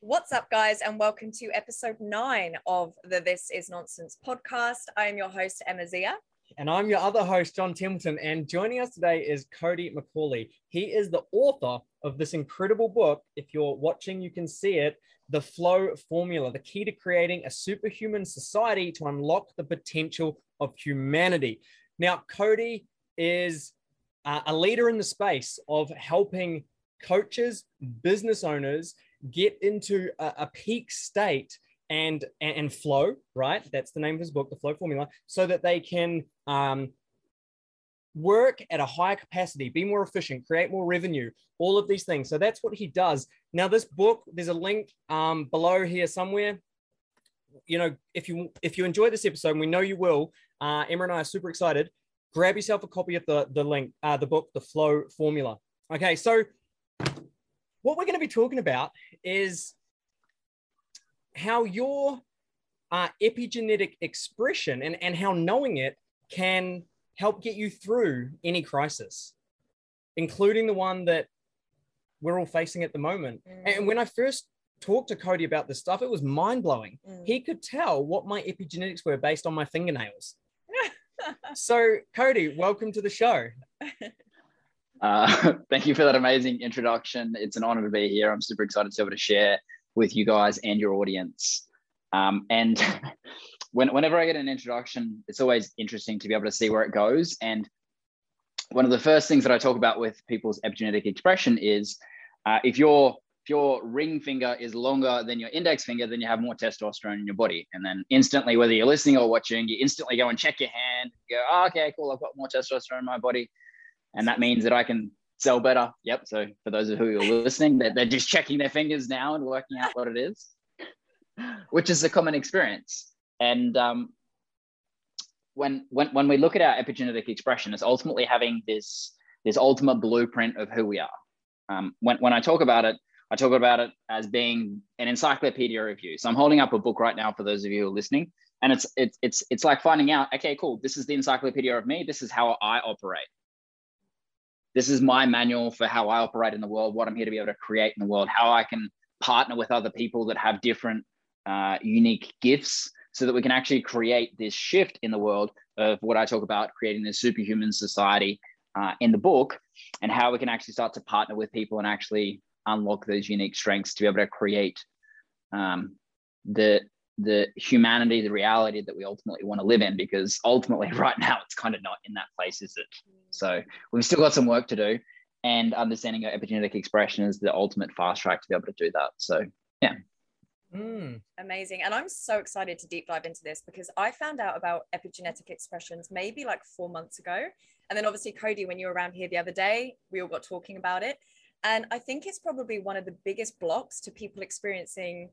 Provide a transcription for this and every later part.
What's up, guys, and welcome to episode nine of the This Is Nonsense podcast. I am your host, Emma Zia. And I'm your other host, John Templeton. And joining us today is Cody McCauley. He is the author of this incredible book. If you're watching, you can see it The Flow Formula, the key to creating a superhuman society to unlock the potential of humanity. Now, Cody is uh, a leader in the space of helping coaches, business owners get into a, a peak state and, and flow, right? That's the name of his book, The Flow Formula, so that they can um, work at a higher capacity, be more efficient, create more revenue, all of these things. So that's what he does. Now, this book, there's a link um, below here somewhere. You know, if you if you enjoy this episode, and we know you will, uh, Emma and I are super excited. Grab yourself a copy of the the link, uh, the book, The Flow Formula. Okay, so what we're going to be talking about is how your uh, epigenetic expression and, and how knowing it can help get you through any crisis, including the one that we're all facing at the moment. Mm. And when I first talked to Cody about this stuff, it was mind blowing. Mm. He could tell what my epigenetics were based on my fingernails. so, Cody, welcome to the show. Uh, thank you for that amazing introduction. It's an honor to be here. I'm super excited to be able to share with you guys and your audience. Um, and when, whenever I get an introduction, it's always interesting to be able to see where it goes. And one of the first things that I talk about with people's epigenetic expression is uh, if your if your ring finger is longer than your index finger, then you have more testosterone in your body. And then instantly, whether you're listening or watching, you instantly go and check your hand. Go, oh, okay, cool, I've got more testosterone in my body and that means that I can sell better. Yep. So for those of you who are listening, they're, they're just checking their fingers now and working out what it is, which is a common experience. And um, when when when we look at our epigenetic expression, it's ultimately having this this ultimate blueprint of who we are. Um, when when I talk about it, I talk about it as being an encyclopedia review. So I'm holding up a book right now for those of you who are listening, and it's it's it's it's like finding out. Okay, cool. This is the encyclopedia of me. This is how I operate this is my manual for how I operate in the world, what I'm here to be able to create in the world, how I can partner with other people that have different uh, unique gifts so that we can actually create this shift in the world of what I talk about creating this superhuman society uh, in the book and how we can actually start to partner with people and actually unlock those unique strengths to be able to create um, the the humanity, the reality that we ultimately want to live in, because ultimately, right now, it's kind of not in that place, is it? So we've still got some work to do, and understanding our epigenetic expression is the ultimate fast track to be able to do that. So, yeah. Mm. Amazing. And I'm so excited to deep dive into this because I found out about epigenetic expressions maybe like four months ago. And then obviously, Cody, when you were around here the other day, we all got talking about it. And I think it's probably one of the biggest blocks to people experiencing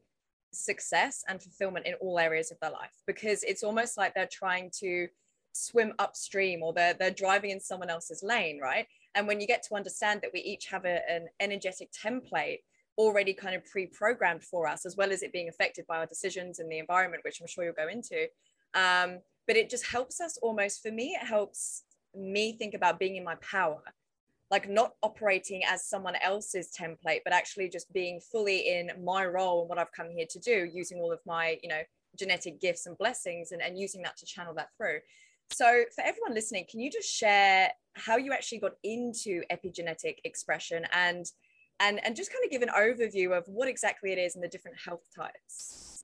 success and fulfillment in all areas of their life because it's almost like they're trying to swim upstream or they're, they're driving in someone else's lane, right? And when you get to understand that we each have a, an energetic template already kind of pre-programmed for us, as well as it being affected by our decisions and the environment, which I'm sure you'll go into. Um, but it just helps us almost, for me, it helps me think about being in my power like not operating as someone else's template but actually just being fully in my role and what i've come here to do using all of my you know genetic gifts and blessings and, and using that to channel that through. So for everyone listening can you just share how you actually got into epigenetic expression and and and just kind of give an overview of what exactly it is and the different health types?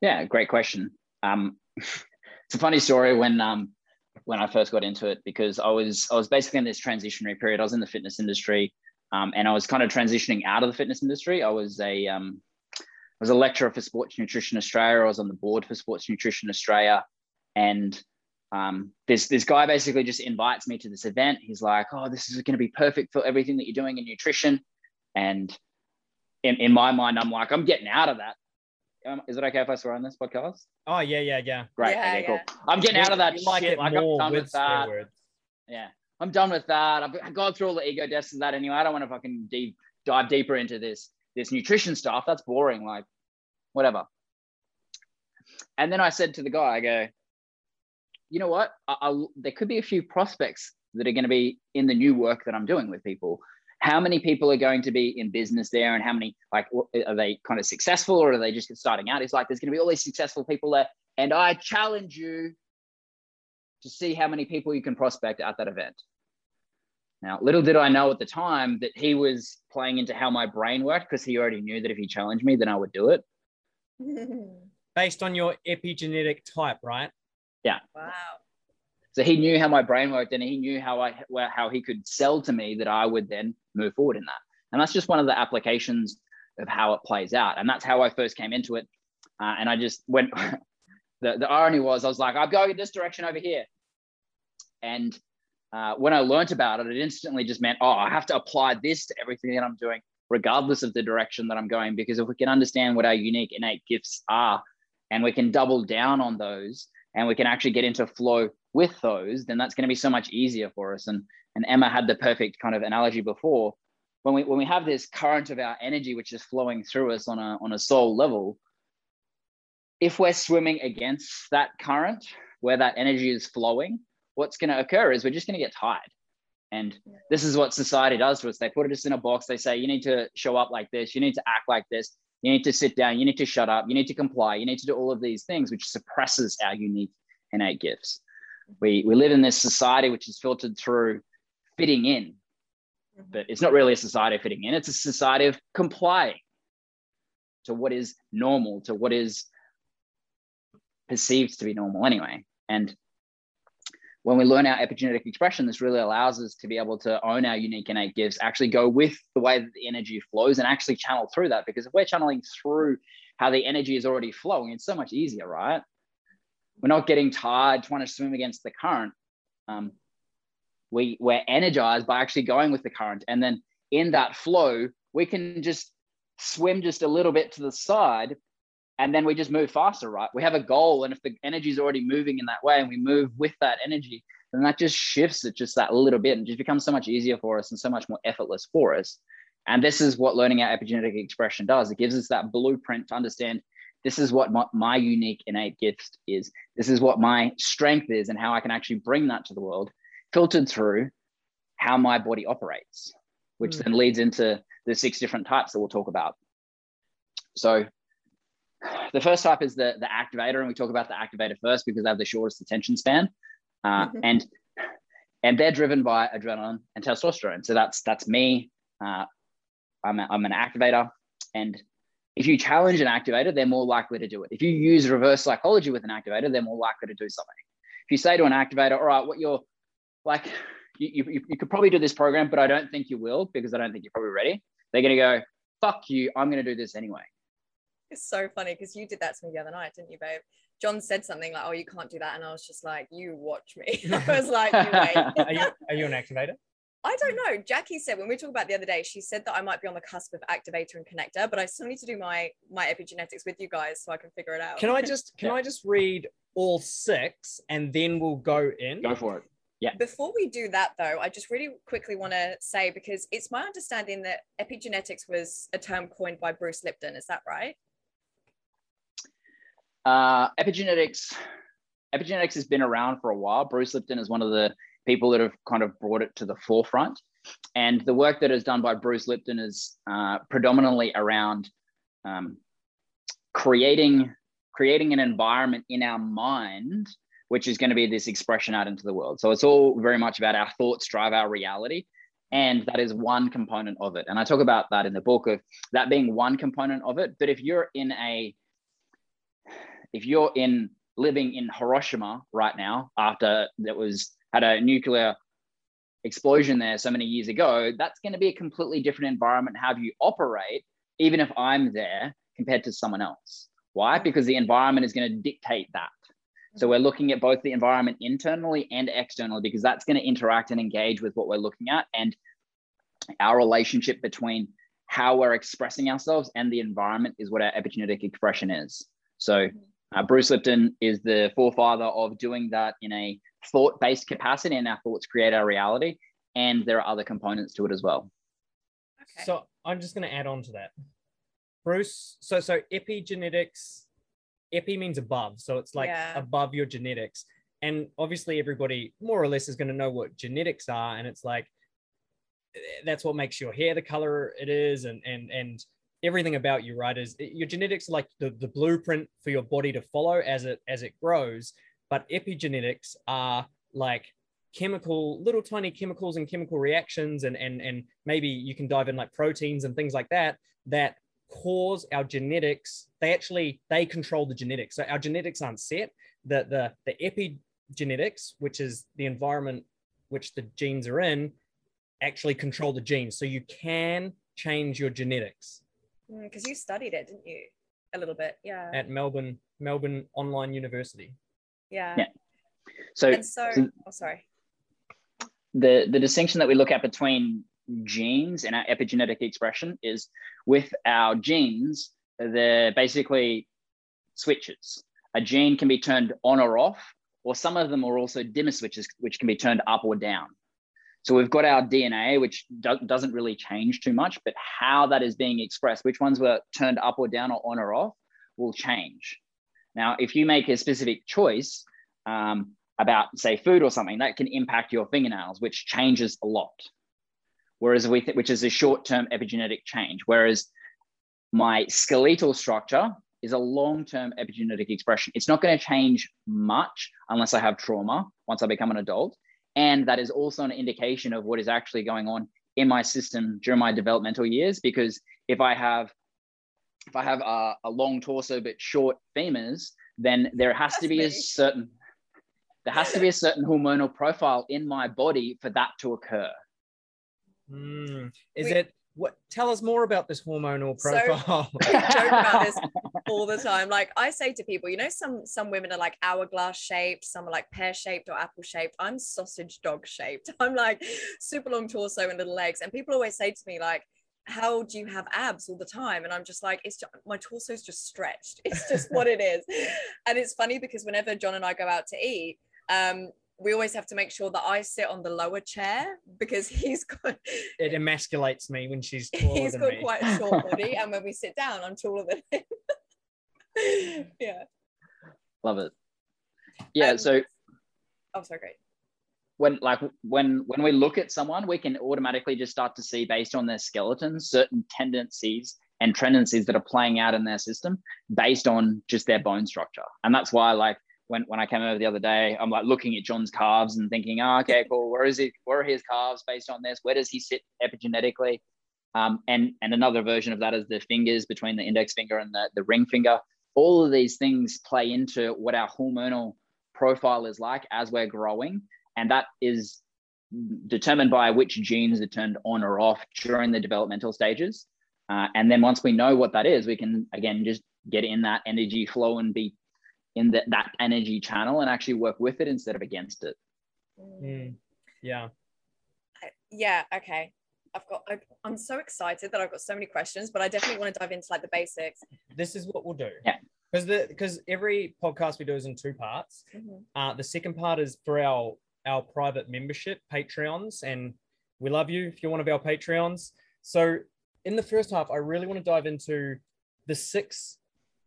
Yeah great question. Um it's a funny story when um when I first got into it because I was I was basically in this transitionary period. I was in the fitness industry, um, and I was kind of transitioning out of the fitness industry. I was a um, I was a lecturer for Sports Nutrition Australia. I was on the board for Sports Nutrition Australia, and um, this this guy basically just invites me to this event. He's like, "Oh, this is going to be perfect for everything that you're doing in nutrition," and in, in my mind, I'm like, "I'm getting out of that um, is it okay if I swear on this podcast? Oh yeah, yeah, yeah. Great. Yeah, okay, yeah. cool. I'm getting out of that like shit. Like I'm done with, with that. Words. Yeah, I'm done with that. I've, I've gone through all the ego deaths of that anyway. I don't want to fucking deep dive deeper into this this nutrition stuff. That's boring. Like, whatever. And then I said to the guy, I go, you know what? I, I, there could be a few prospects that are going to be in the new work that I'm doing with people. How many people are going to be in business there and how many like are they kind of successful or are they just starting out? It's like there's going to be all these successful people there and i challenge you to see how many people you can prospect at that event. Now little did i know at the time that he was playing into how my brain worked because he already knew that if he challenged me then i would do it. Based on your epigenetic type right? Yeah. Wow so he knew how my brain worked, and he knew how I how he could sell to me that I would then move forward in that. And that's just one of the applications of how it plays out. And that's how I first came into it. Uh, and I just went. the the irony was, I was like, I'm going in this direction over here. And uh, when I learned about it, it instantly just meant, oh, I have to apply this to everything that I'm doing, regardless of the direction that I'm going. Because if we can understand what our unique innate gifts are, and we can double down on those, and we can actually get into flow with those, then that's going to be so much easier for us. And and Emma had the perfect kind of analogy before. When we when we have this current of our energy which is flowing through us on a on a soul level, if we're swimming against that current where that energy is flowing, what's going to occur is we're just going to get tired. And this is what society does to us. They put us in a box. They say, you need to show up like this. You need to act like this. You need to sit down. You need to shut up. You need to comply. You need to do all of these things, which suppresses our unique innate gifts. We, we live in this society which is filtered through fitting in, mm-hmm. but it's not really a society of fitting in, it's a society of complying to what is normal, to what is perceived to be normal anyway. And when we learn our epigenetic expression, this really allows us to be able to own our unique innate gifts, actually go with the way that the energy flows and actually channel through that. Because if we're channeling through how the energy is already flowing, it's so much easier, right? We're not getting tired trying to swim against the current. Um, we we're energized by actually going with the current, and then in that flow, we can just swim just a little bit to the side, and then we just move faster, right? We have a goal, and if the energy is already moving in that way, and we move with that energy, then that just shifts it just that little bit, and just becomes so much easier for us and so much more effortless for us. And this is what learning our epigenetic expression does. It gives us that blueprint to understand this is what my, my, unique innate gift is. This is what my strength is and how I can actually bring that to the world, filtered through how my body operates, which mm. then leads into the six different types that we'll talk about. So the first type is the, the activator, and we talk about the activator first because they have the shortest attention span. Uh, mm-hmm. and and they're driven by adrenaline and testosterone. So that's that's me. Uh, I'm, a, I'm an activator, and if you challenge an activator, they're more likely to do it. If you use reverse psychology with an activator, they're more likely to do something. If you say to an activator, all right, what you're like, you, you, you could probably do this program, but I don't think you will because I don't think you're probably ready. They're going to go, fuck you, I'm going to do this anyway. It's so funny because you did that to me the other night, didn't you, babe? John said something like, "Oh, you can't do that," and I was just like, "You watch me." I was like, "You wait." are you are you an activator? I don't know. Jackie said when we talked about the other day, she said that I might be on the cusp of activator and connector, but I still need to do my my epigenetics with you guys so I can figure it out. Can I just can yeah. I just read all six and then we'll go in? Go for it. Yeah. Before we do that though, I just really quickly want to say because it's my understanding that epigenetics was a term coined by Bruce Lipton. Is that right? Uh, epigenetics epigenetics has been around for a while. Bruce Lipton is one of the people that have kind of brought it to the forefront. And the work that is done by Bruce Lipton is uh, predominantly around um, creating creating an environment in our mind which is going to be this expression out into the world. So it's all very much about our thoughts drive our reality. And that is one component of it. And I talk about that in the book of that being one component of it. But if you're in a, if you're in living in Hiroshima right now, after that was had a nuclear explosion there so many years ago, that's going to be a completely different environment how you operate, even if I'm there compared to someone else. Why? Because the environment is going to dictate that. So we're looking at both the environment internally and externally because that's going to interact and engage with what we're looking at and our relationship between how we're expressing ourselves and the environment is what our epigenetic expression is. So mm-hmm. Uh, Bruce Lipton is the forefather of doing that in a thought based capacity, and our thoughts create our reality. And there are other components to it as well. Okay. So I'm just going to add on to that. Bruce, so so epigenetics, epi means above, so it's like yeah. above your genetics. And obviously, everybody more or less is going to know what genetics are, and it's like that's what makes your hair the color it is and and and everything about you right is your genetics like the, the blueprint for your body to follow as it as it grows but epigenetics are like chemical little tiny chemicals and chemical reactions and and and maybe you can dive in like proteins and things like that that cause our genetics they actually they control the genetics. So our genetics aren't set. The the the epigenetics which is the environment which the genes are in actually control the genes. So you can change your genetics because mm, you studied it didn't you? A little bit yeah. At melbourne melbourne online university. Yeah. Yeah. So, so, so oh sorry. the the distinction that we look at between genes and our epigenetic expression is with our genes they're basically switches. A gene can be turned on or off or some of them are also dimmer switches which can be turned up or down so we've got our dna which do- doesn't really change too much but how that is being expressed which ones were turned up or down or on or off will change. Now if you make a specific choice um, about say food or something that can impact your fingernails which changes a lot. Whereas we th- which is a short-term epigenetic change whereas my skeletal structure is a long-term epigenetic expression. It's not going to change much unless i have trauma once i become an adult and that is also an indication of what is actually going on in my system during my developmental years because if i have if i have a, a long torso but short femurs then there has That's to be me. a certain there has to be a certain hormonal profile in my body for that to occur. Mm. Is we, it what tell us more about this hormonal profile? So, joke about this all the time. Like I say to people, you know, some some women are like hourglass shaped, some are like pear shaped or apple shaped. I'm sausage dog shaped. I'm like super long torso and little legs. And people always say to me, like, how do you have abs all the time and i'm just like it's just, my torso's just stretched it's just what it is and it's funny because whenever john and i go out to eat um, we always have to make sure that I sit on the lower chair because he's got it emasculates me when she's taller he's got me. quite a short body and when we sit down I'm taller than him yeah love it yeah um, so oh sorry great when like when when we look at someone we can automatically just start to see based on their skeleton certain tendencies and tendencies that are playing out in their system based on just their bone structure and that's why like when, when I came over the other day, I'm like looking at John's calves and thinking, oh, okay, cool. Where is he? Where are his calves based on this? Where does he sit epigenetically? Um, and and another version of that is the fingers between the index finger and the, the ring finger. All of these things play into what our hormonal profile is like as we're growing, and that is determined by which genes are turned on or off during the developmental stages. Uh, and then once we know what that is, we can again just get in that energy flow and be in the, that energy channel and actually work with it instead of against it. Mm. Yeah. Yeah. Okay. I've got, I, am so excited that I've got so many questions, but I definitely want to dive into like the basics. This is what we'll do. Yeah. Because the because every podcast we do is in two parts. Mm-hmm. Uh, the second part is for our our private membership Patreons, and we love you if you're one of our Patreons. So in the first half, I really want to dive into the six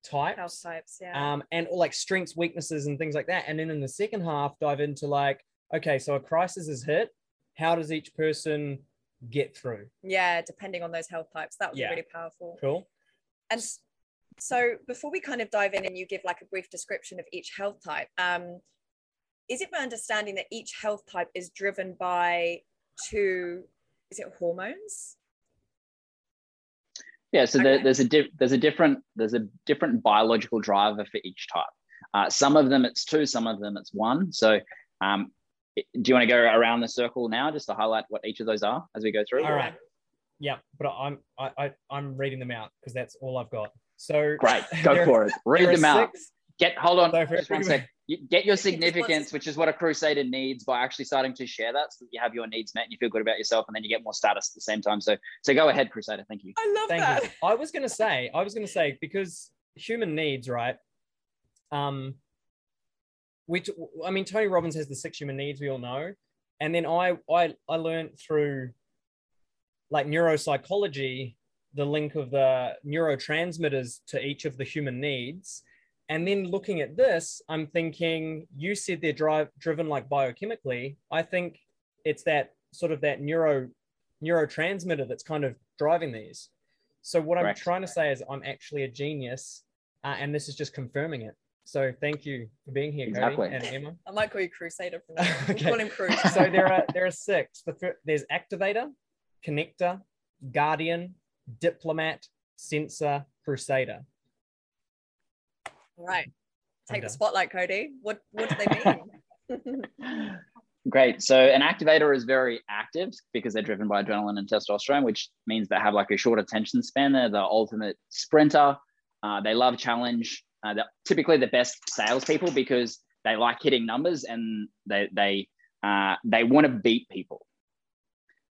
types, health types, yeah, um, and all like strengths, weaknesses, and things like that. And then in the second half, dive into like, okay, so a crisis is hit. How does each person get through? Yeah, depending on those health types, that would yeah. be really powerful. Cool. And so, before we kind of dive in and you give like a brief description of each health type, um, is it my understanding that each health type is driven by two? Is it hormones? Yeah, so okay. there's a di- there's a different there's a different biological driver for each type. Uh, some of them it's two, some of them it's one. So, um, do you want to go around the circle now just to highlight what each of those are as we go through? All right. Yeah, but I'm I, I I'm reading them out because that's all I've got. So great, go for it. Read them out. Six. Get hold on, just one sec get your significance, which is what a crusader needs by actually starting to share that so that you have your needs met and you feel good about yourself and then you get more status at the same time. So so go ahead, crusader. Thank you. I love Thank that. You. I was gonna say, I was gonna say, because human needs, right? Um which I mean Tony Robbins has the six human needs we all know. And then I I I learned through like neuropsychology the link of the neurotransmitters to each of the human needs and then looking at this, I'm thinking you said they're drive driven like biochemically. I think it's that sort of that neuro neurotransmitter that's kind of driving these. So what. I'm trying to say is I'm actually a genius, uh, and this is just confirming it. So thank you for being here, Exactly. Cody and Emma. I might call you Crusader from now. on. Okay. Call him Cruz. So there are there are six. The there's activator, connector, guardian, diplomat, sensor, crusader. All right. Take the spotlight, Cody. What what do they mean? Great. So an activator is very active because they're driven by adrenaline and testosterone, which means they have like a short attention span. They're the ultimate sprinter. Uh, they love challenge. Uh, they're typically the best salespeople because they like hitting numbers and they they uh, they want to beat people.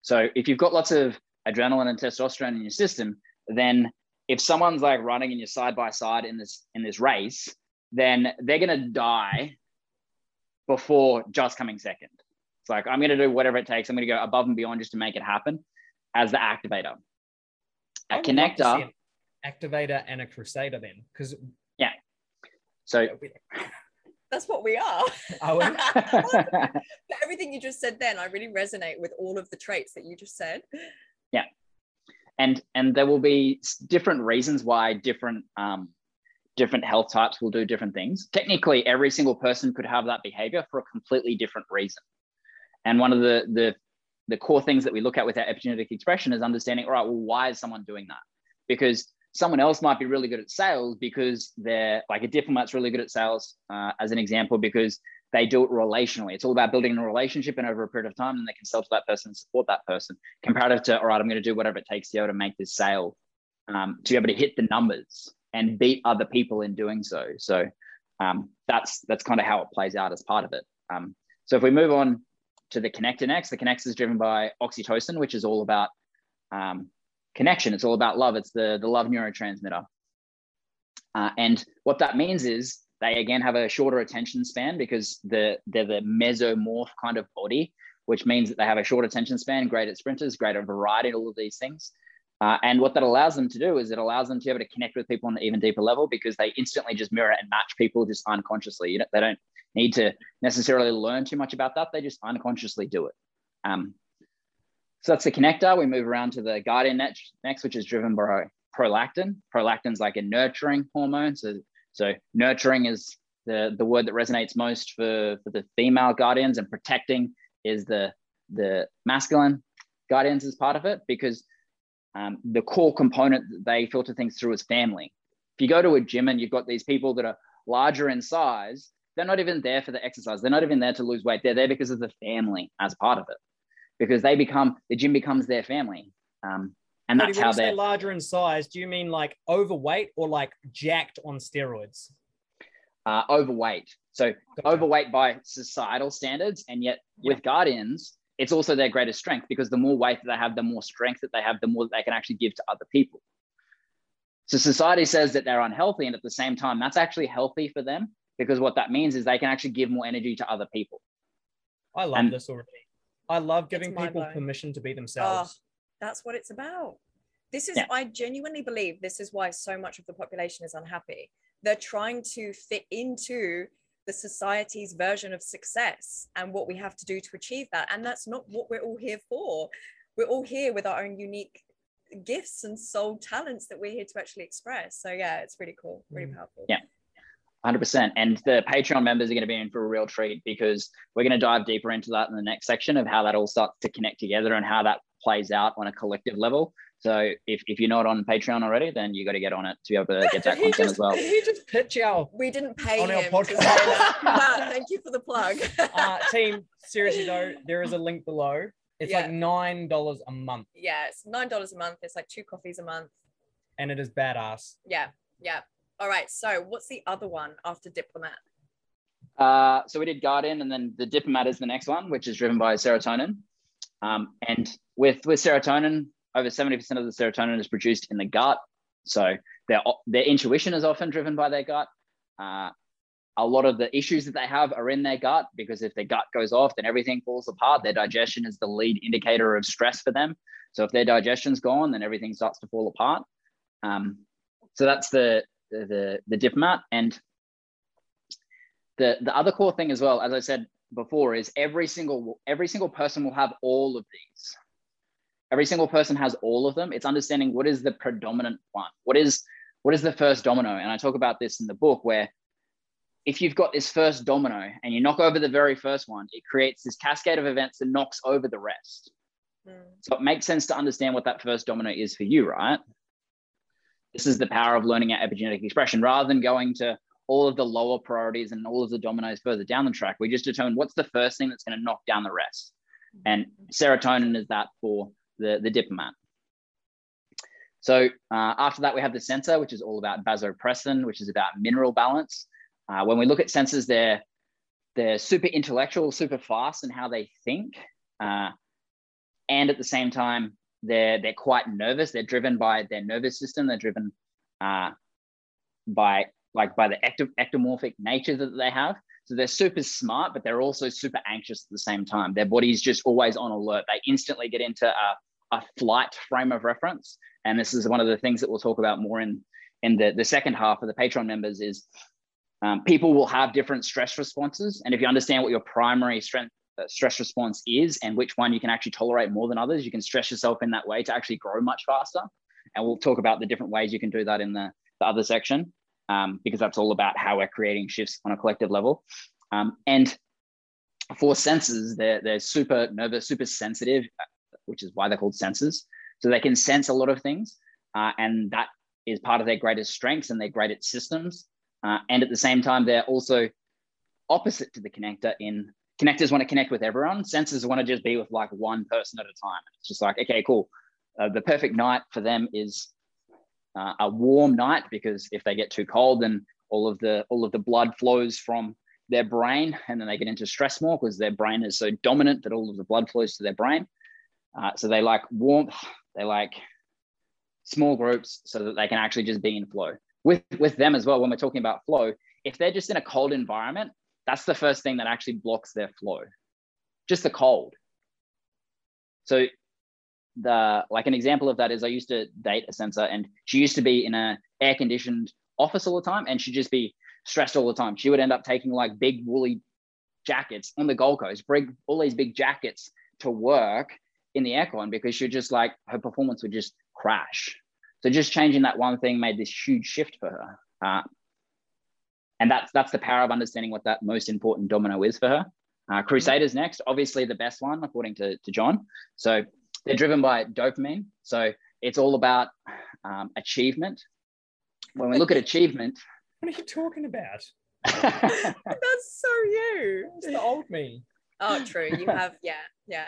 So if you've got lots of adrenaline and testosterone in your system, then if someone's like running and you're side by side in this in this race, then they're gonna die before just coming second. It's like I'm gonna do whatever it takes. I'm gonna go above and beyond just to make it happen as the activator. A would love to see connector. activator and a crusader then, because So That's what we are. I would. But everything you just said then, I really resonate with all of the traits that you just said. Yeah, and and there will be different reasons why different um, different health types will do different things. Technically, every single person could have that behavior for a completely different reason. And one of the the the core things that we look at with our epigenetic expression is understanding, all right, well, why is someone doing that? Because someone else might be really good at sales because they're like a diplomat's really good at sales, uh, as an example, because they do it relationally. It's all about building a relationship and over a period of time, and they can sell to that person and support that person. Comparative to, all right, I'm going to do whatever it takes to be able to make this sale, um, to be able to hit the numbers and beat other people in doing so. So um, that's that's kind of how it plays out as part of it. Um, so if we move on to the connector next, the connector is driven by oxytocin, which is all about um, connection. It's all about love. It's the the love neurotransmitter. Uh, and what that means is they again have a shorter attention span because the they're the mesomorph kind of body, which means that they have a short attention span, great at sprinters, great at variety, all of these things. Uh, and what that allows them to do is it allows them to be able to connect with people on an even deeper level because they instantly just mirror and match people just unconsciously. You know, they don't need to necessarily learn too much about that. They just unconsciously do it. Um, so that's the connector. We move around to the guardian next, which is driven by prolactin. Prolactin's like a nurturing hormone. So, so nurturing is the, the word that resonates most for, for the female guardians, and protecting is the, the masculine guardians as part of it because um, the core component that they filter things through is family. If you go to a gym and you've got these people that are larger in size, they're not even there for the exercise. They're not even there to lose weight. They're there because of the family as part of it, because they become the gym becomes their family, um, and that's when how they're larger in size, do you mean like overweight or like jacked on steroids? uh, overweight. So Gotcha. overweight by societal standards, and yet with guardians, it's also their greatest strength because the more weight that they have, the more strength that they have, the more that they can actually give to other people. So society says that they're unhealthy, and at the same time, that's actually healthy for them because what that means is they can actually give more energy to other people. I love And- this already. I love giving people permission to be themselves. That's what it's about. This is, Yeah. I genuinely believe this is why so much of the population is unhappy. They're trying to fit into the society's version of success and what we have to do to achieve that. And that's not what we're all here for. We're all here with our own unique gifts and soul talents that we're here to actually express. So, yeah, it's really cool, really Mm. powerful. Yeah. 100%. And the Patreon members are going to be in for a real treat because we're going to dive deeper into that in the next section of how that all starts to connect together and how that plays out on a collective level. So if, if you're not on Patreon already, then you got to get on it to be able to get that Did content just, as well. Did he just pitch our We didn't pay On our him to say podcast. that. but thank you for the plug. uh, team? Seriously though, there is a link below. It's Yeah. like nine dollars a month, yeah, it's nine dollars a month. It's like two coffees a month. and it is badass. Yeah, yeah. All right. So, what's the other one after diplomat? Uh, so we did Guardian, and then the Diplomat is the next one, which is driven by serotonin. Um, and with with serotonin, over seventy percent of the serotonin is produced in the gut. So their their intuition is often driven by their gut. Uh, a lot of the issues that they have are in their gut because if their gut goes off, then everything falls apart. Their digestion is the lead indicator of stress for them. So if their digestion's gone, then everything starts to fall apart. Um, so that's the the the, the diplomat and the the other core thing as well, as I said before, is every single every single person will have all of these. every single person has all of them. It's understanding what is the predominant one. What is what is the first domino? And I talk about this in the book where if you've got this first domino and you knock over the very first one, it creates this cascade of events that knocks over the rest. Mm. So it makes sense to understand what that first domino is for you, right? This is the power of learning our epigenetic expression rather than going to all of the lower priorities and all of the dominoes further down the track. We just determine what's the first thing that's going to knock down the rest. And serotonin is that for the, the diplomat. So uh, after that, we have the sensor, which is all about vasopressin, which is about mineral balance. Uh, when we look at sensors, they're, they're super intellectual, super fast in how they think. Uh, and at the same time, they're, they're quite nervous. They're driven by their nervous system. They're driven uh, by like by the ectomorphic nature that they have. So they're super smart, but they're also super anxious at the same time. Their body's just always on alert. They instantly get into a, a flight frame of reference. And this is one of the things that we'll talk about more in, in the, the second half of the Patreon members is um, people will have different stress responses. And if you understand what your primary strength, stress response is and which one you can actually tolerate more than others, you can stress yourself in that way to actually grow much faster. And we'll talk about the different ways you can do that in the, the other section um, because that's all about how we're creating shifts on a collective level. Um, and for sensors, they're, they're super nervous, super sensitive, which is why they're called sensors. So they can sense a lot of things. Uh, and that is part of their greatest strengths and their greatest systems. Uh, and at the same time, they're also opposite to the connector in connectors want to connect with everyone. Sensors want to just be with like one person at a time. It's just like, okay, cool. Uh, the perfect night for them is uh, a warm night because if they get too cold, then all of the all of the blood flows from their brain, and then they get into stress more because their brain is so dominant that all of the blood flows to their brain. Uh, so they like warmth, they like small groups, so that they can actually just be in flow. With with them as well, when we're talking about flow, if they're just in a cold environment, that's the first thing that actually blocks their flow. Just the cold. So the like an example of that is I used to date a sensor and she used to be in a air conditioned office all the time and she'd just be stressed all the time. She would end up taking like big woolly jackets on the Gold Coast, bring all these big jackets to work in the aircon because she would just like her performance would just crash. So just changing that one thing made this huge shift for her. Uh, and that's that's the power of understanding what that most important domino is for her. Uh, Crusaders next, obviously the best one according to, to John. So they're driven by dopamine. So it's all about um, achievement. When we look at achievement, what are you talking about? That's so you. It's the old me. Oh, true. You have, yeah, yeah.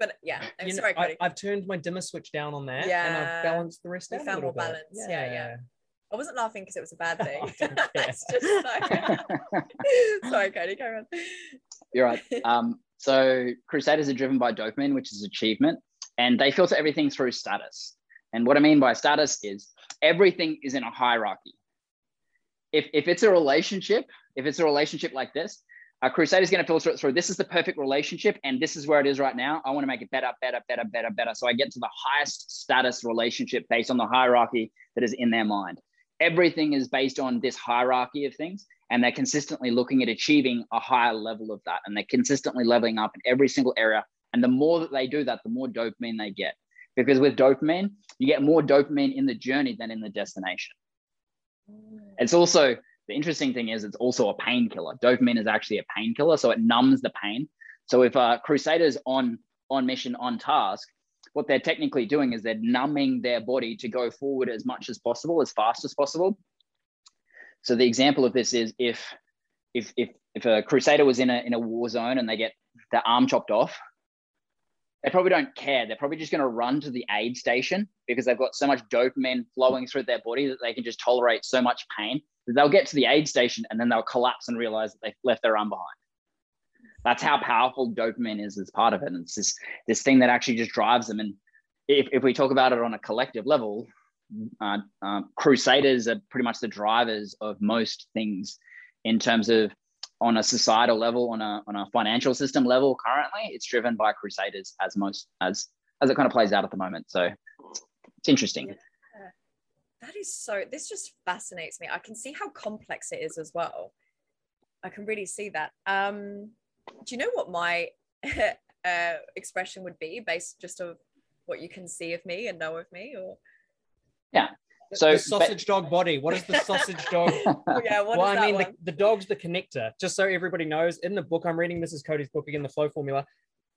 But yeah, I'm you sorry, know, I, have turned my dimmer switch down on that, yeah. and I've balanced the rest. You found more balance. Yeah. yeah, yeah. I wasn't laughing because it was a bad thing. it's just like, sorry, Cody, carry on. You're right. Um, so Crusaders are driven by dopamine, which is achievement, and they filter everything through status. And what I mean by status is everything is in a hierarchy. If, if it's a relationship, if it's a relationship like this, a Crusader is going to filter it through. This is the perfect relationship, and this is where it is right now. I want to make it better, better, better, better, better. So I get to the highest status relationship based on the hierarchy that is in their mind. Everything is based on this hierarchy of things and they're consistently looking at achieving a higher level of that and they're consistently leveling up in every single area. And the more that they do that the more dopamine they get. Because with dopamine you get more dopamine in the journey than in the destination. It's also the interesting thing is it's also a painkiller. Dopamine is actually a painkiller so it numbs the pain. So if a crusader's on on mission on task what they're technically doing is they're numbing their body to go forward as much as possible as fast as possible so the example of this is if if if if a crusader was in a in a war zone and they get their arm chopped off, they probably don't care. They're probably just going to run to the aid station because they've got so much dopamine flowing through their body that they can just tolerate so much pain they'll get to the aid station and then they'll collapse and realize that they've left their arm behind. That's how powerful dopamine is as part of it. And it's this this thing that actually just drives them. And if, if we talk about it on a collective level, uh, um, crusaders are pretty much the drivers of most things in terms of on a societal level, on a, on a financial system level. Currently, it's driven by crusaders as most as as it kind of plays out at the moment. So it's interesting. Yeah. That is so. This just fascinates me. I can see how complex it is as well. I can really see that. Um, do you know what my uh, expression would be based just of what you can see of me and know of me or yeah So, the sausage dog body. What is the sausage dog? Yeah what well, is I mean, the, the dog's the connector. Just so everybody knows, in the book, I'm reading Mrs. Cody's book again, the flow formula.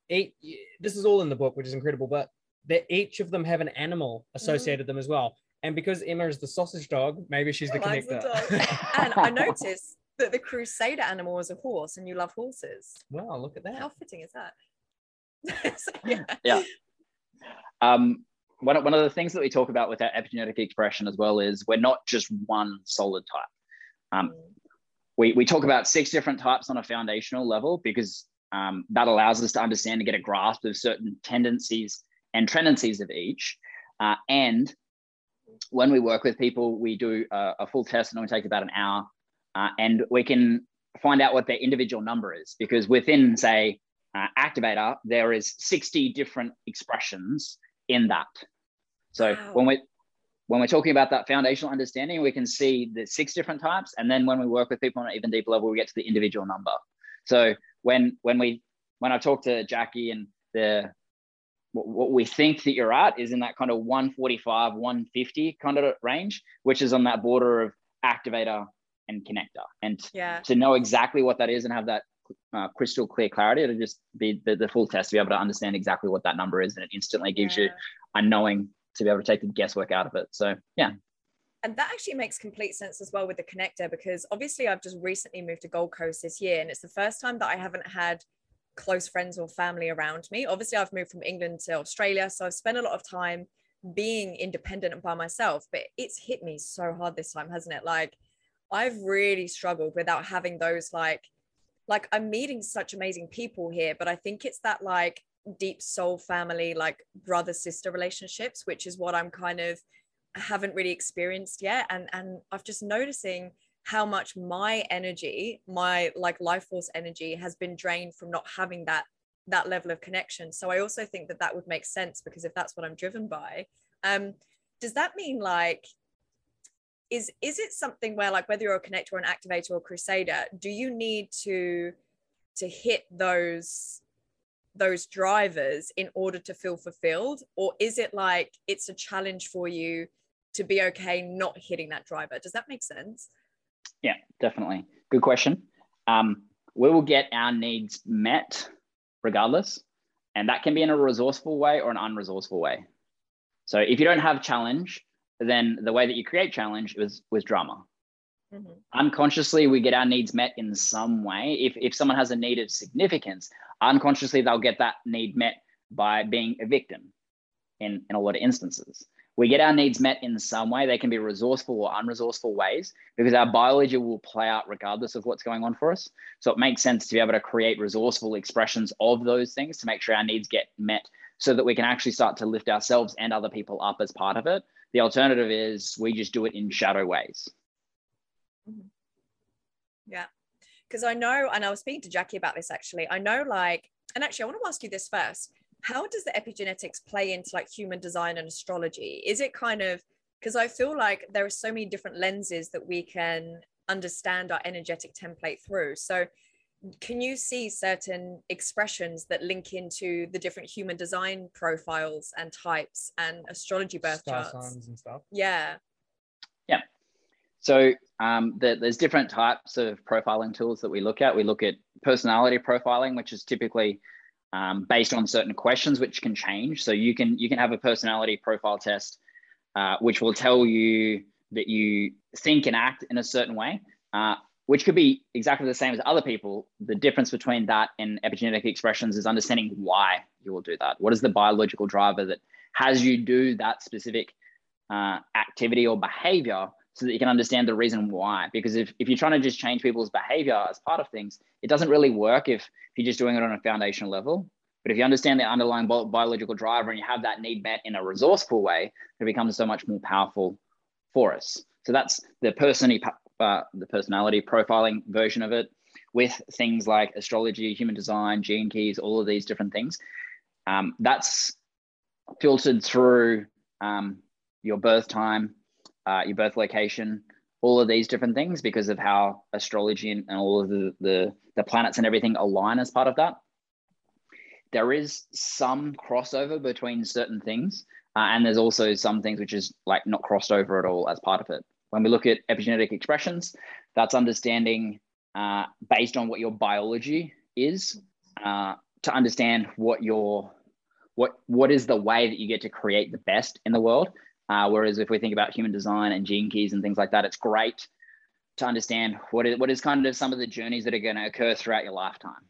Each, this is all in the book, which is incredible, but they each of them have an animal associated with them as well. And because Emma is the sausage dog, maybe she's the Mine's the connector. and I noticed that the crusader animal was a horse and you love horses wow, look at that. how fitting is that So, yeah. yeah. Um, one, of- one of the things that we talk about with our epigenetic expression as well is we're not just one solid type. Um, Mm. we, we talk about six different types on a foundational level because um, that allows us to understand and get a grasp of certain tendencies and tendencies of each. Uh, and when we work with people, we do a, a full test and it only takes about an hour. Uh, and we can find out what their individual number is because within, say, uh, activator, there is 60 different expressions in that. So Wow. when we when we're talking about that foundational understanding, we can see the six different types, and then when we work with people on an even deeper level, we get to the individual number. So when when we when I talk to Jackie and the what, what we think that you're at is in that kind of 145, 150 kind of range, which is on that border of activator and connector. And yeah to know exactly what that is and have that uh, crystal clear clarity, it'll just be the, the full test to be able to understand exactly what that number is. And it instantly gives you a knowing to be able to take the guesswork out of it. So yeah, and that actually makes complete sense as well with the connector because obviously I've just recently moved to Gold Coast this year and it's the first time that I haven't had close friends or family around me. Obviously I've moved from England to Australia so I've spent a lot of time being independent and by myself but it's hit me so hard this time hasn't it like I've really struggled without having those like like I'm meeting such amazing people here but I think it's that like deep soul family like brother sister relationships which is what I'm kind of haven't really experienced yet. And and i've just noticing how much my energy my like life force energy has been drained from not having that that level of connection. So i also think that that would make sense because if that's what i'm driven by um does that mean like is is it something where like whether you're a connector or an activator or crusader do you need to to hit those those drivers in order to feel fulfilled or is it like it's a challenge for you to be okay not hitting that driver does that make sense yeah, definitely. Good question. Um, we will get our needs met regardless, and that can be in a resourceful way or an unresourceful way. So if you don't have challenge, then the way that you create challenge was was drama. Mhm. unconsciously we get our needs met in some way if, if someone has a need of significance unconsciously they'll get that need met by being a victim in, in a lot of instances we get our needs met in some way they can be resourceful or unresourceful ways because our biology will play out regardless of what's going on for us so it makes sense to be able to create resourceful expressions of those things to make sure our needs get met so that we can actually start to lift ourselves and other people up as part of it. The alternative is we just do it in shadow ways. Mm-hmm. Yeah. Because i know and i was speaking to jackie about this actually. I know like and actually i want to ask you this first. How does the epigenetics play into like human design and astrology? Is it kind of because i feel like there are so many different lenses that we can understand our energetic template through. So can you see certain expressions that link into the different human design profiles and types and astrology birth Star charts signs and stuff. Yeah yeah So um, the, there's different types of profiling tools that we look at. We look at personality profiling, which is typically um, based on certain questions, which can change. So you can you can have a personality profile test, uh, which will tell you that you think and act in a certain way, uh, which could be exactly the same as other people. The difference between that and epigenetic expressions is understanding why you will do that. What is the biological driver that has you do that specific uh, activity or behavior? so that you can understand the reason why. Because if, if you're trying to just change people's behavior as part of things, it doesn't really work if, if you're just doing it on a foundational level. But if you understand the underlying bi- biological driver and you have that need met in a resourceful way, it becomes so much more powerful for us. So that's the personality, the personality profiling version of it with things like astrology, human design, gene keys, all of these different things. Um, that's filtered through um, your birth time, uh, your birth location, all of these different things because of how astrology and, and all of the, the, the planets and everything align as part of that. there is some crossover between certain things, uh, and there's also some things which is like not crossed over at all as part of it. When we look at epigenetic expressions, that's understanding uh, based on what your biology is uh, to understand what your what what is the way that you get to create the best in the world. Uh, whereas if we think about human design and gene keys and things like that, it's great to understand what is what is kind of some of the journeys that are going to occur throughout your lifetime.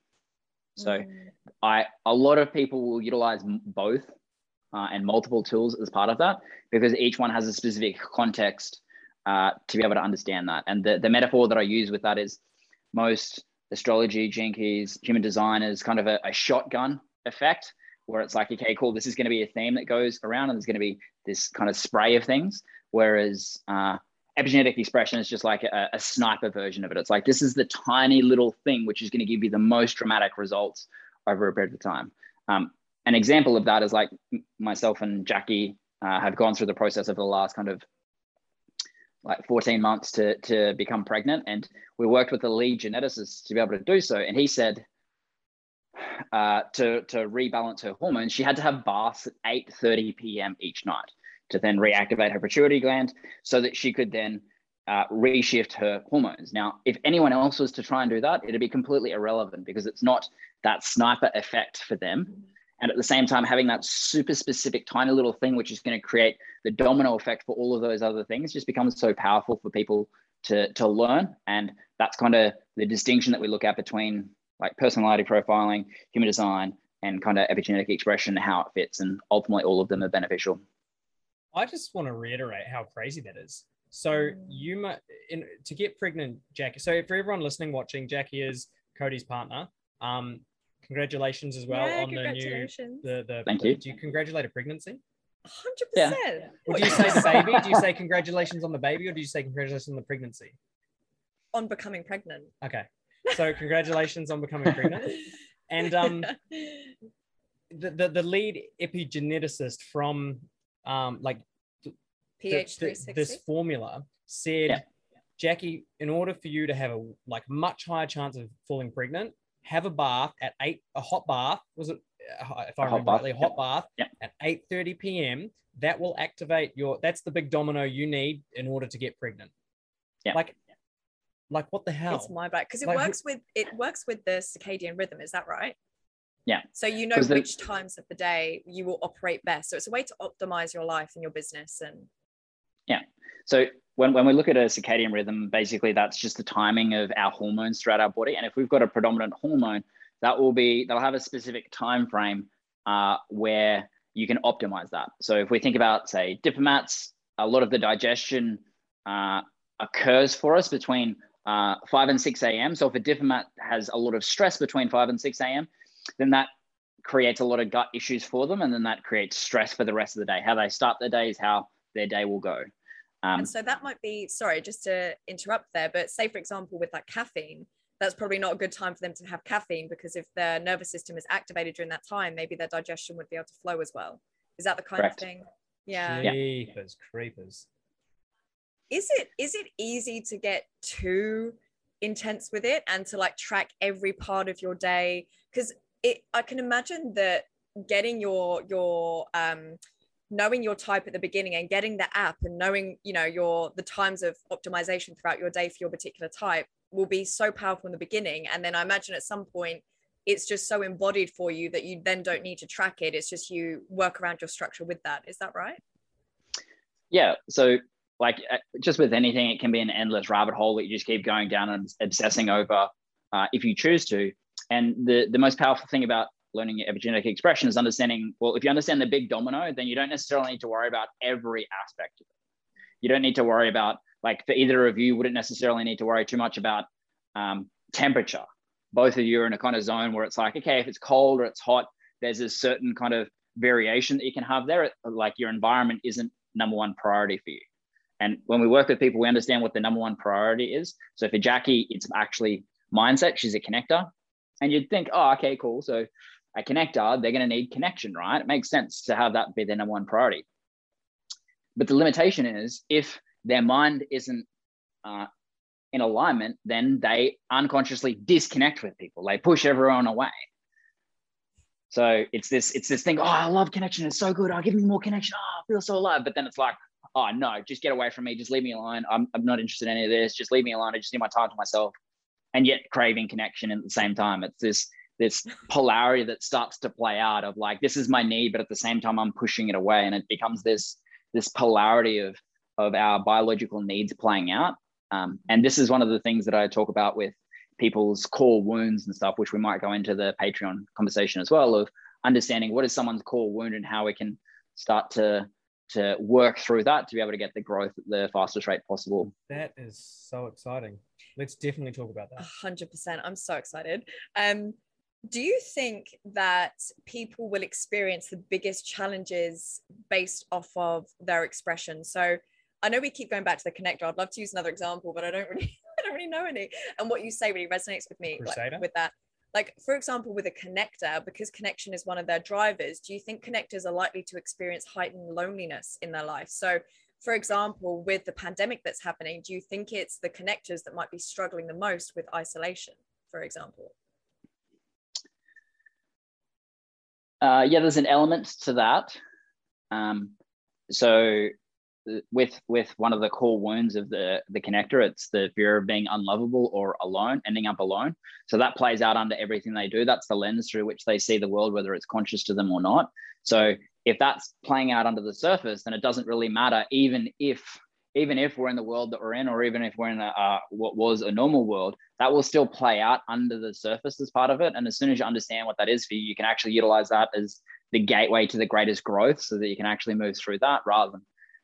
So, mm. I a lot of people will utilize both uh, and multiple tools as part of that because each one has a specific context uh, to be able to understand that. And the the metaphor that I use with that is most astrology, keys, human design is kind of a, a shotgun effect where it's like, okay, cool, this is going to be a theme that goes around and there's going to be this kind of spray of things. Whereas uh, epigenetic expression is just like a, a, sniper version of it. It's like, this is the tiny little thing which is going to give you the most dramatic results over a period of time. Um, an example of that is like myself and Jackie uh, have gone through the process of the last kind of like 14 months to, to become pregnant. And we worked with a lead geneticist to be able to do so. And he said, uh, to, to rebalance her hormones, she had to have baths at 8.30 p.m. each night to then reactivate her pituitary gland so that she could then uh, reshift her hormones. Now, if anyone else was to try and do that, it'd be completely irrelevant because it's not that sniper effect for them. And at the same time, having that super specific tiny little thing, which is going to create the domino effect for all of those other things, just becomes so powerful for people to, to learn. And that's kind of the distinction that we look at between like personality profiling, human design, and kind of epigenetic expression, how it fits. And ultimately, all of them are beneficial. I just want to reiterate how crazy that is. So you might in to get pregnant, Jackie. So for everyone listening, watching, Jackie is Cody's partner. Um, congratulations as well yeah, on the new the the. Thank the, you. Do you congratulate a pregnancy? Hundred yeah. percent. Would you say the baby? Do you say congratulations on the baby, or do you say congratulations on the pregnancy? On becoming pregnant. Okay, so congratulations on becoming pregnant. And um, the, the the lead epigeneticist from um like pH the, the, this formula said, yeah. Jackie, in order for you to have a like much higher chance of falling pregnant, have a bath at eight, a hot bath. Was it, uh, if I remember rightly, a hot bath at eight thirty p.m. That will activate your. That's the big domino you need in order to get pregnant. Yeah. Like, like what the hell? It's my bad because it like, works with it works with the circadian rhythm. Is that right? Yeah. So you know which the, times of the day you will operate best. So it's a way to optimize your life and your business and. Yeah. So when, when we look at a circadian rhythm, basically that's just the timing of our hormones throughout our body. And if we've got a predominant hormone, that will be they'll have a specific time frame uh, where you can optimize that. So if we think about say diplomats, a lot of the digestion uh, occurs for us between uh, 5 and 6 a.m. So if a diplomat has a lot of stress between 5 and 6 a.m., then that creates a lot of gut issues for them. And then that creates stress for the rest of the day. How they start their day is how their day will go. Um, and so that might be, sorry, just to interrupt there, but say, for example, with like caffeine, that's probably not a good time for them to have caffeine because if their nervous system is activated during that time, maybe their digestion would be able to flow as well. Is that the kind correct. of thing? Yeah. Creepers, creepers. Is it is it easy to get too intense with it and to like track every part of your day? Because it I can imagine that getting your your um knowing your type at the beginning and getting the app and knowing you know your the times of optimization throughout your day for your particular type will be so powerful in the beginning. And then i imagine at some point it's just so embodied for you that you then don't need to track it. It's just you work around your structure with that. Is that right? Yeah. So like uh, just with anything it can be an endless rabbit hole that you just keep going down and obsessing over uh, if you choose to. And the the most powerful thing about learning epigenetic expression is understanding, well, if you understand the big domino, then you don't necessarily need to worry about every aspect of it. You don't need to worry about, like, for either of you, wouldn't necessarily need to worry too much about um, temperature. Both of you are in a kind of zone where it's like, okay, if it's cold or it's hot, there's a certain kind of variation that you can have there. Like, your environment isn't number one priority for you. And when we work with people, we understand what the number one priority is. So for Jackie, it's actually mindset. She's a connector. And you'd think, oh, okay, cool. So a connector, they're going to need connection, right? It makes sense to have that be their number one priority. But the limitation is if their mind isn't uh, in alignment, then they unconsciously disconnect with people. They push everyone away. So it's this it's this thing. Oh, I love connection. It's so good. I oh, give me more connection. Oh, I feel so alive. But then it's like, oh no, just get away from me. Just leave me alone. I'm, I'm not interested in any of this. Just leave me alone. I just need my time to myself. And yet craving connection at the same time. It's this this polarity that starts to play out of like this is my need, but at the same time I'm pushing it away, and it becomes this this polarity of of our biological needs playing out. Um, and this is one of the things that I talk about with people's core wounds and stuff, which we might go into the Patreon conversation as well of understanding what is someone's core wound and how we can start to to work through that to be able to get the growth at the fastest rate possible. That is so exciting. Let's definitely talk about that. hundred percent. I'm so excited. Um, do you think that people will experience the biggest challenges based off of their expression? So I know we keep going back to the connector. I'd love to use another example, but I don't really, I don't really know any. And what you say really resonates with me like, with that. Like, for example, with a connector, because connection is one of their drivers, do you think connectors are likely to experience heightened loneliness in their life? So, for example, with the pandemic that's happening, do you think it's the connectors that might be struggling the most with isolation, for example? Uh, yeah, there's an element to that. Um, so with with one of the core wounds of the the connector it's the fear of being unlovable or alone ending up alone. So that plays out under everything they do. That's the lens through which they see the world whether it's conscious to them or not. So if that's playing out under the surface then it doesn't really matter even if even if we're in the world that we're in or even if we're in a, uh, what was a normal world that will still play out under the surface as part of it and as soon as you understand what that is for you you can actually utilize that as the gateway to the greatest growth so that you can actually move through that rather than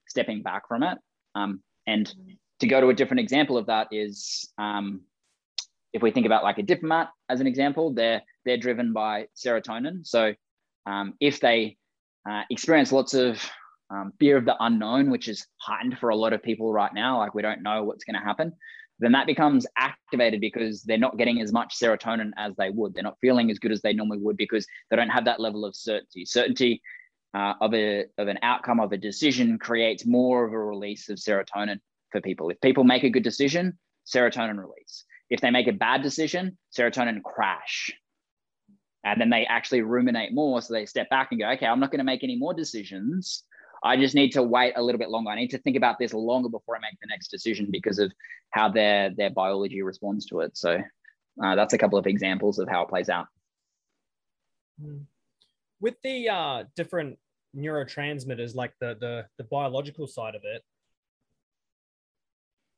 stepping back from it. Um, and to go to a different example of that is um, if we think about like a diplomat as an example, they're they're driven by serotonin. So um, if they uh, experience lots of um, fear of the unknown, which is heightened for a lot of people right now, like we don't know what's going to happen, then that becomes activated because they're not getting as much serotonin as they would. They're not feeling as good as they normally would because they don't have that level of certainty. Certainty uh, of a of an outcome of a decision creates more of a release of serotonin for people. If people make a good decision, serotonin release. If they make a bad decision, serotonin crash. And then they actually ruminate more. So they step back and go, okay, I'm not going to make any more decisions. I just need to wait a little bit longer. I need to think about this longer before I make the next decision because of how their their biology responds to it. So uh, that's a couple of examples of how it plays out. Mm with the uh, different neurotransmitters, like the, the the biological side of it,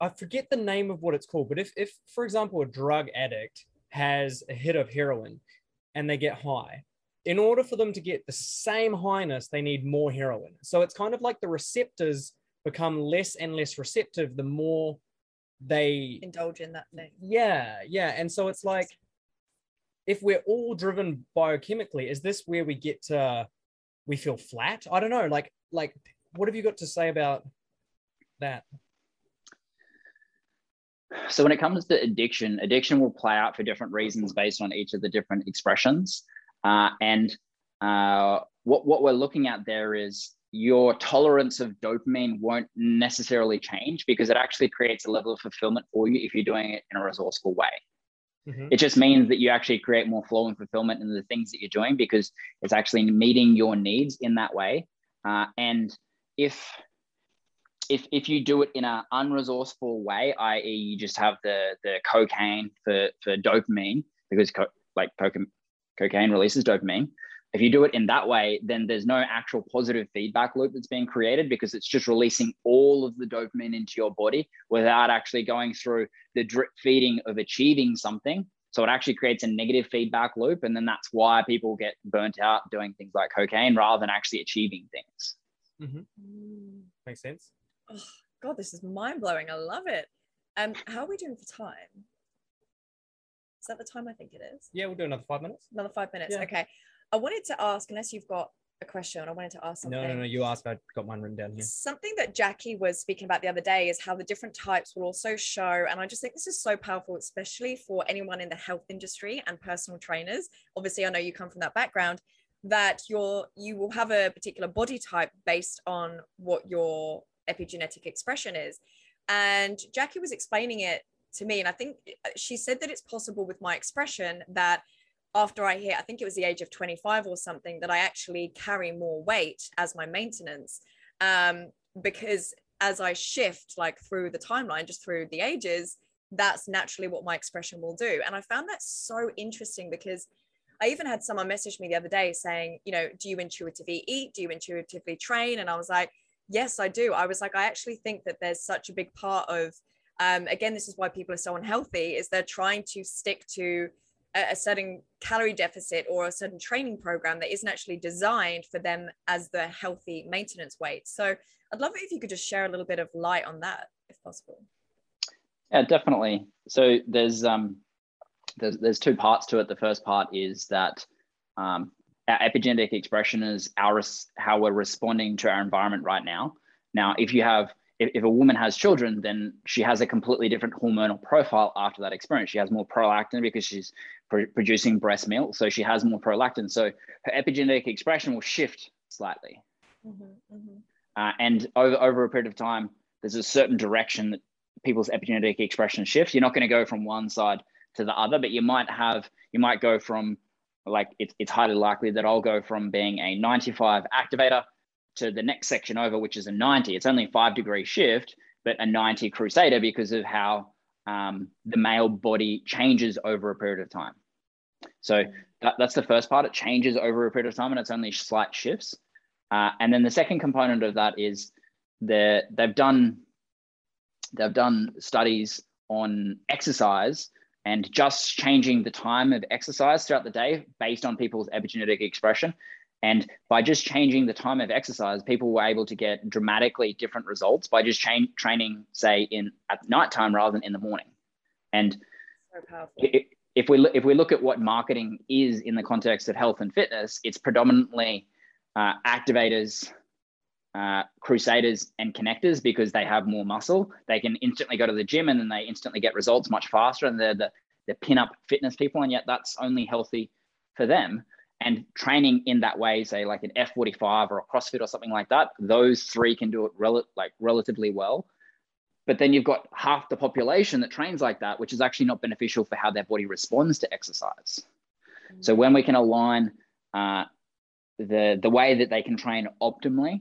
I forget the name of what it's called. But if if for example a drug addict has a hit of heroin and they get high, in order for them to get the same highness, they need more heroin. So it's kind of like the receptors become less and less receptive the more they indulge in that thing. Yeah, yeah. And so it's like if we're all driven biochemically, is this where we get to we feel flat? I don't know. Like like what have you got to say about that? So when it comes to addiction, addiction will play out for different reasons based on each of the different expressions. Uh, and uh, what, what we're looking at there is your tolerance of dopamine won't necessarily change because it actually creates a level of fulfillment for you if you're doing it in a resourceful way. Mm-hmm. It just means that you actually create more flow and fulfillment in the things that you're doing because it's actually meeting your needs in that way. Uh, and if if if you do it in an unresourceful way, i.e., you just have the the cocaine for for dopamine because co- like cocaine releases dopamine, if you do it in that way, then there's no actual positive feedback loop that's being created because it's just releasing all of the dopamine into your body without actually going through the drip feeding of achieving something. So it actually creates a negative feedback loop. And then that's why people get burnt out doing things like cocaine rather than actually achieving things. Mm-hmm. Makes sense. Oh, God, this is mind blowing. I love it. Um, how are we doing for time? Is that the time I think it is? Yeah, we'll do another five minutes. Another five minutes. Yeah. Okay. I wanted to ask, unless you've got a question, I wanted to ask something. No, no, no. You asked. I've got mine written down here. Something that Jackie was speaking about the other day is how the different types will also show. And I just think this is so powerful, especially for anyone in the health industry and personal trainers. Obviously, I know you come from that background. That you're you will have a particular body type based on what your epigenetic expression is. And Jackie was explaining it to me, and I think uh, she said that it's possible with my expression that after I hit, I think it was the age of 25 or something, that I actually carry more weight as my maintenance. Um, because as I shift like through the timeline, just through the ages, that's naturally what my expression will do. And I found that so interesting because I even had someone message me the other day saying, you know, do you intuitively eat? Do you intuitively train? And I was like, yes, I do. I was like, I actually think that there's such a big part of, um, again, this is why people are so unhealthy, is they're trying to stick to a, a certain calorie deficit or a certain training program that isn't actually designed for them as the healthy maintenance weight. So I'd love it if you could just share a little bit of light on that, if possible. Yeah, definitely. So there's um, there's there's two parts to it. The first part is that um, our epigenetic expression is our how we're responding to our environment right now. Now, if you have if, if a woman has children, then she has a completely different hormonal profile after that experience. She has more prolactin because she's pr- producing breast milk, so she has more prolactin. So her epigenetic expression will shift slightly. Mm-hmm, mm-hmm. Uh, and over over a period of time, there's a certain direction that people's epigenetic expression shift. You're not going to go from one side to the other, but you might have you might go from like it's, it's highly likely that I'll go from being a 95 activator to the next section over, which is a 90. It's only a five degree shift, but a 90 crusader because of how um, the male body changes over a period of time. So that, that's the first part. It changes over a period of time and it's only slight shifts. Uh, and then the second component of that is the, they've done they've done studies on exercise and just changing the time of exercise throughout the day based on people's epigenetic expression. And by just changing the time of exercise, people were able to get dramatically different results by just cha- training, say, in at nighttime rather than in the morning. And so if we if we look at what marketing is in the context of health and fitness, it's predominantly uh, activators, uh, crusaders and connectors because they have more muscle. They can instantly go to the gym and then they instantly get results much faster. And they're the, the pin up fitness people. And yet that's only healthy for them. And training in that way, say like an F45 or a CrossFit or something like that, those three can do it rel- like relatively well. But then you've got half the population that trains like that, which is actually not beneficial for how their body responds to exercise. Mm-hmm. So when we can align uh, the the way that they can train optimally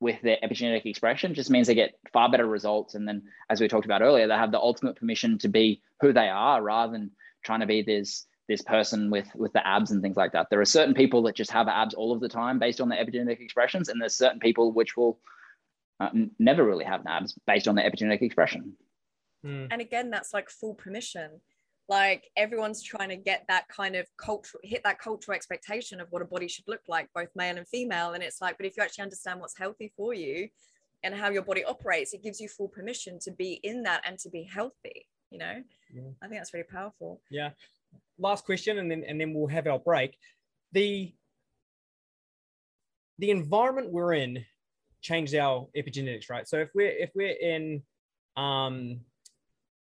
with their epigenetic expression just means they get far better results. And then, as we talked about earlier, they have the ultimate permission to be who they are rather than trying to be this this person with with the abs and things like that. There are certain people that just have abs all of the time based on their epigenetic expressions, and there's certain people which will uh, never really have abs based on their epigenetic expression. Mm. And again, that's like full permission like everyone's trying to get that kind of cultural hit that cultural expectation of what a body should look like both male and female and it's like but if you actually understand what's healthy for you and how your body operates it gives you full permission to be in that and to be healthy you know yeah. i think that's really powerful yeah last question and then and then we'll have our break the the environment we're in changed our epigenetics right so if we're if we're in um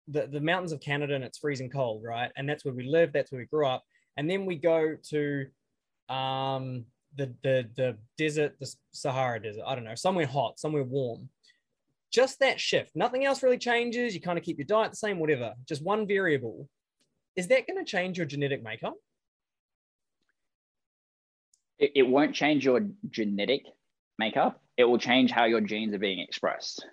the, the mountains of Canada and it's freezing cold, right? And that's where we live, that's where we grew up. And then we go to um, the, the, the desert, the Sahara desert, I don't know, somewhere hot, somewhere warm. Just that shift, nothing else really changes. You kind of keep your diet the same, whatever, just one variable. Is that going to change your genetic makeup? It, it won't change your genetic makeup. It will change how your genes are being expressed.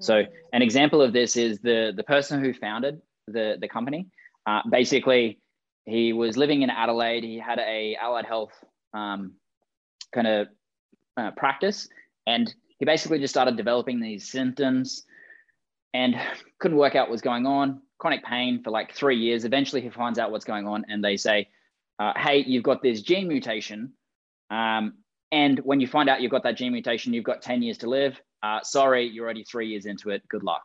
So an example of this is the the person who founded the the company. Uh, basically, he was living in Adelaide. He had a allied health um, kind of uh, practice, and he basically just started developing these symptoms, and couldn't work out what's going on. Chronic pain for like three years. Eventually, he finds out what's going on, and they say, uh, "Hey, you've got this gene mutation." Um, and when you find out you've got that gene mutation, you've got 10 years to live uh, sorry, you're already three years into it. Good luck.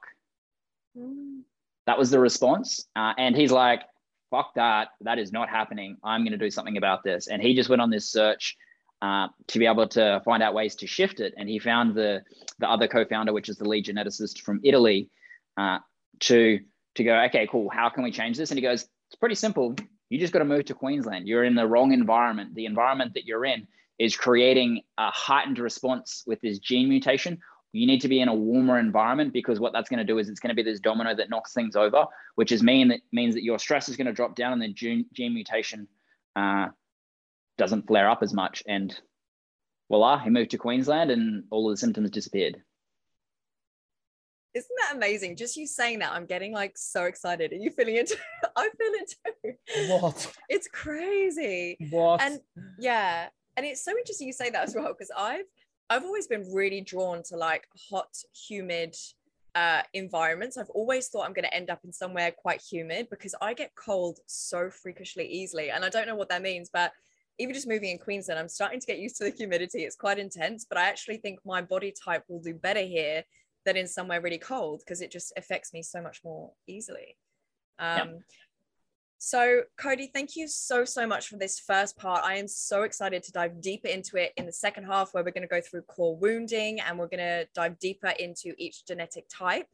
Mm. That was the response. Uh, and he's like, fuck that. That is not happening. I'm going to do something about this. And he just went on this search uh, to be able to find out ways to shift it. And he found the, the other co-founder, which is the lead geneticist from Italy, uh, to, to go, okay, cool. How can we change this? And he goes, it's pretty simple. You just got to move to Queensland. You're in the wrong environment. The environment that you're in is creating a heightened response with this gene mutation you need to be in a warmer environment because what that's going to do is it's going to be this domino that knocks things over, which is mean that means that your stress is going to drop down and the gene, gene mutation uh, doesn't flare up as much. And voila, he moved to Queensland and all of the symptoms disappeared. Isn't that amazing? Just you saying that, I'm getting like so excited. Are you feeling it? Too? I feel it too. What? It's crazy. What? And yeah, and it's so interesting you say that as well because I've I've always been really drawn to like hot, humid uh, environments. I've always thought I'm going to end up in somewhere quite humid because I get cold so freakishly easily, and I don't know what that means, but even just moving in Queensland, I'm starting to get used to the humidity. It's quite intense, but I actually think my body type will do better here than in somewhere really cold because it just affects me so much more easily. Um, yeah. So, Cody, thank you so, so much for this first part. I am so excited to dive deeper into it in the second half, where we're going to go through core wounding and we're going to dive deeper into each genetic type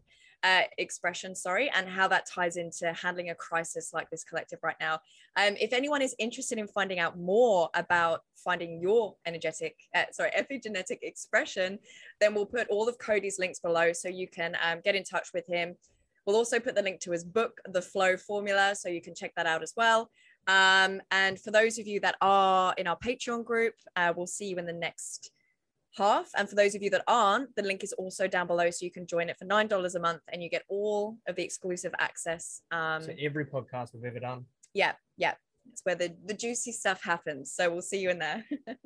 uh, expression, sorry, and how that ties into handling a crisis like this collective right now. Um, if anyone is interested in finding out more about finding your energetic, uh, sorry, epigenetic expression, then we'll put all of Cody's links below so you can um, get in touch with him. We'll also put the link to his book, The Flow Formula, so you can check that out as well. Um, and for those of you that are in our Patreon group, uh, we'll see you in the next half. And for those of you that aren't, the link is also down below. So you can join it for $9 a month and you get all of the exclusive access. Um, so every podcast we've ever done. Yeah. Yeah. It's where the, the juicy stuff happens. So we'll see you in there.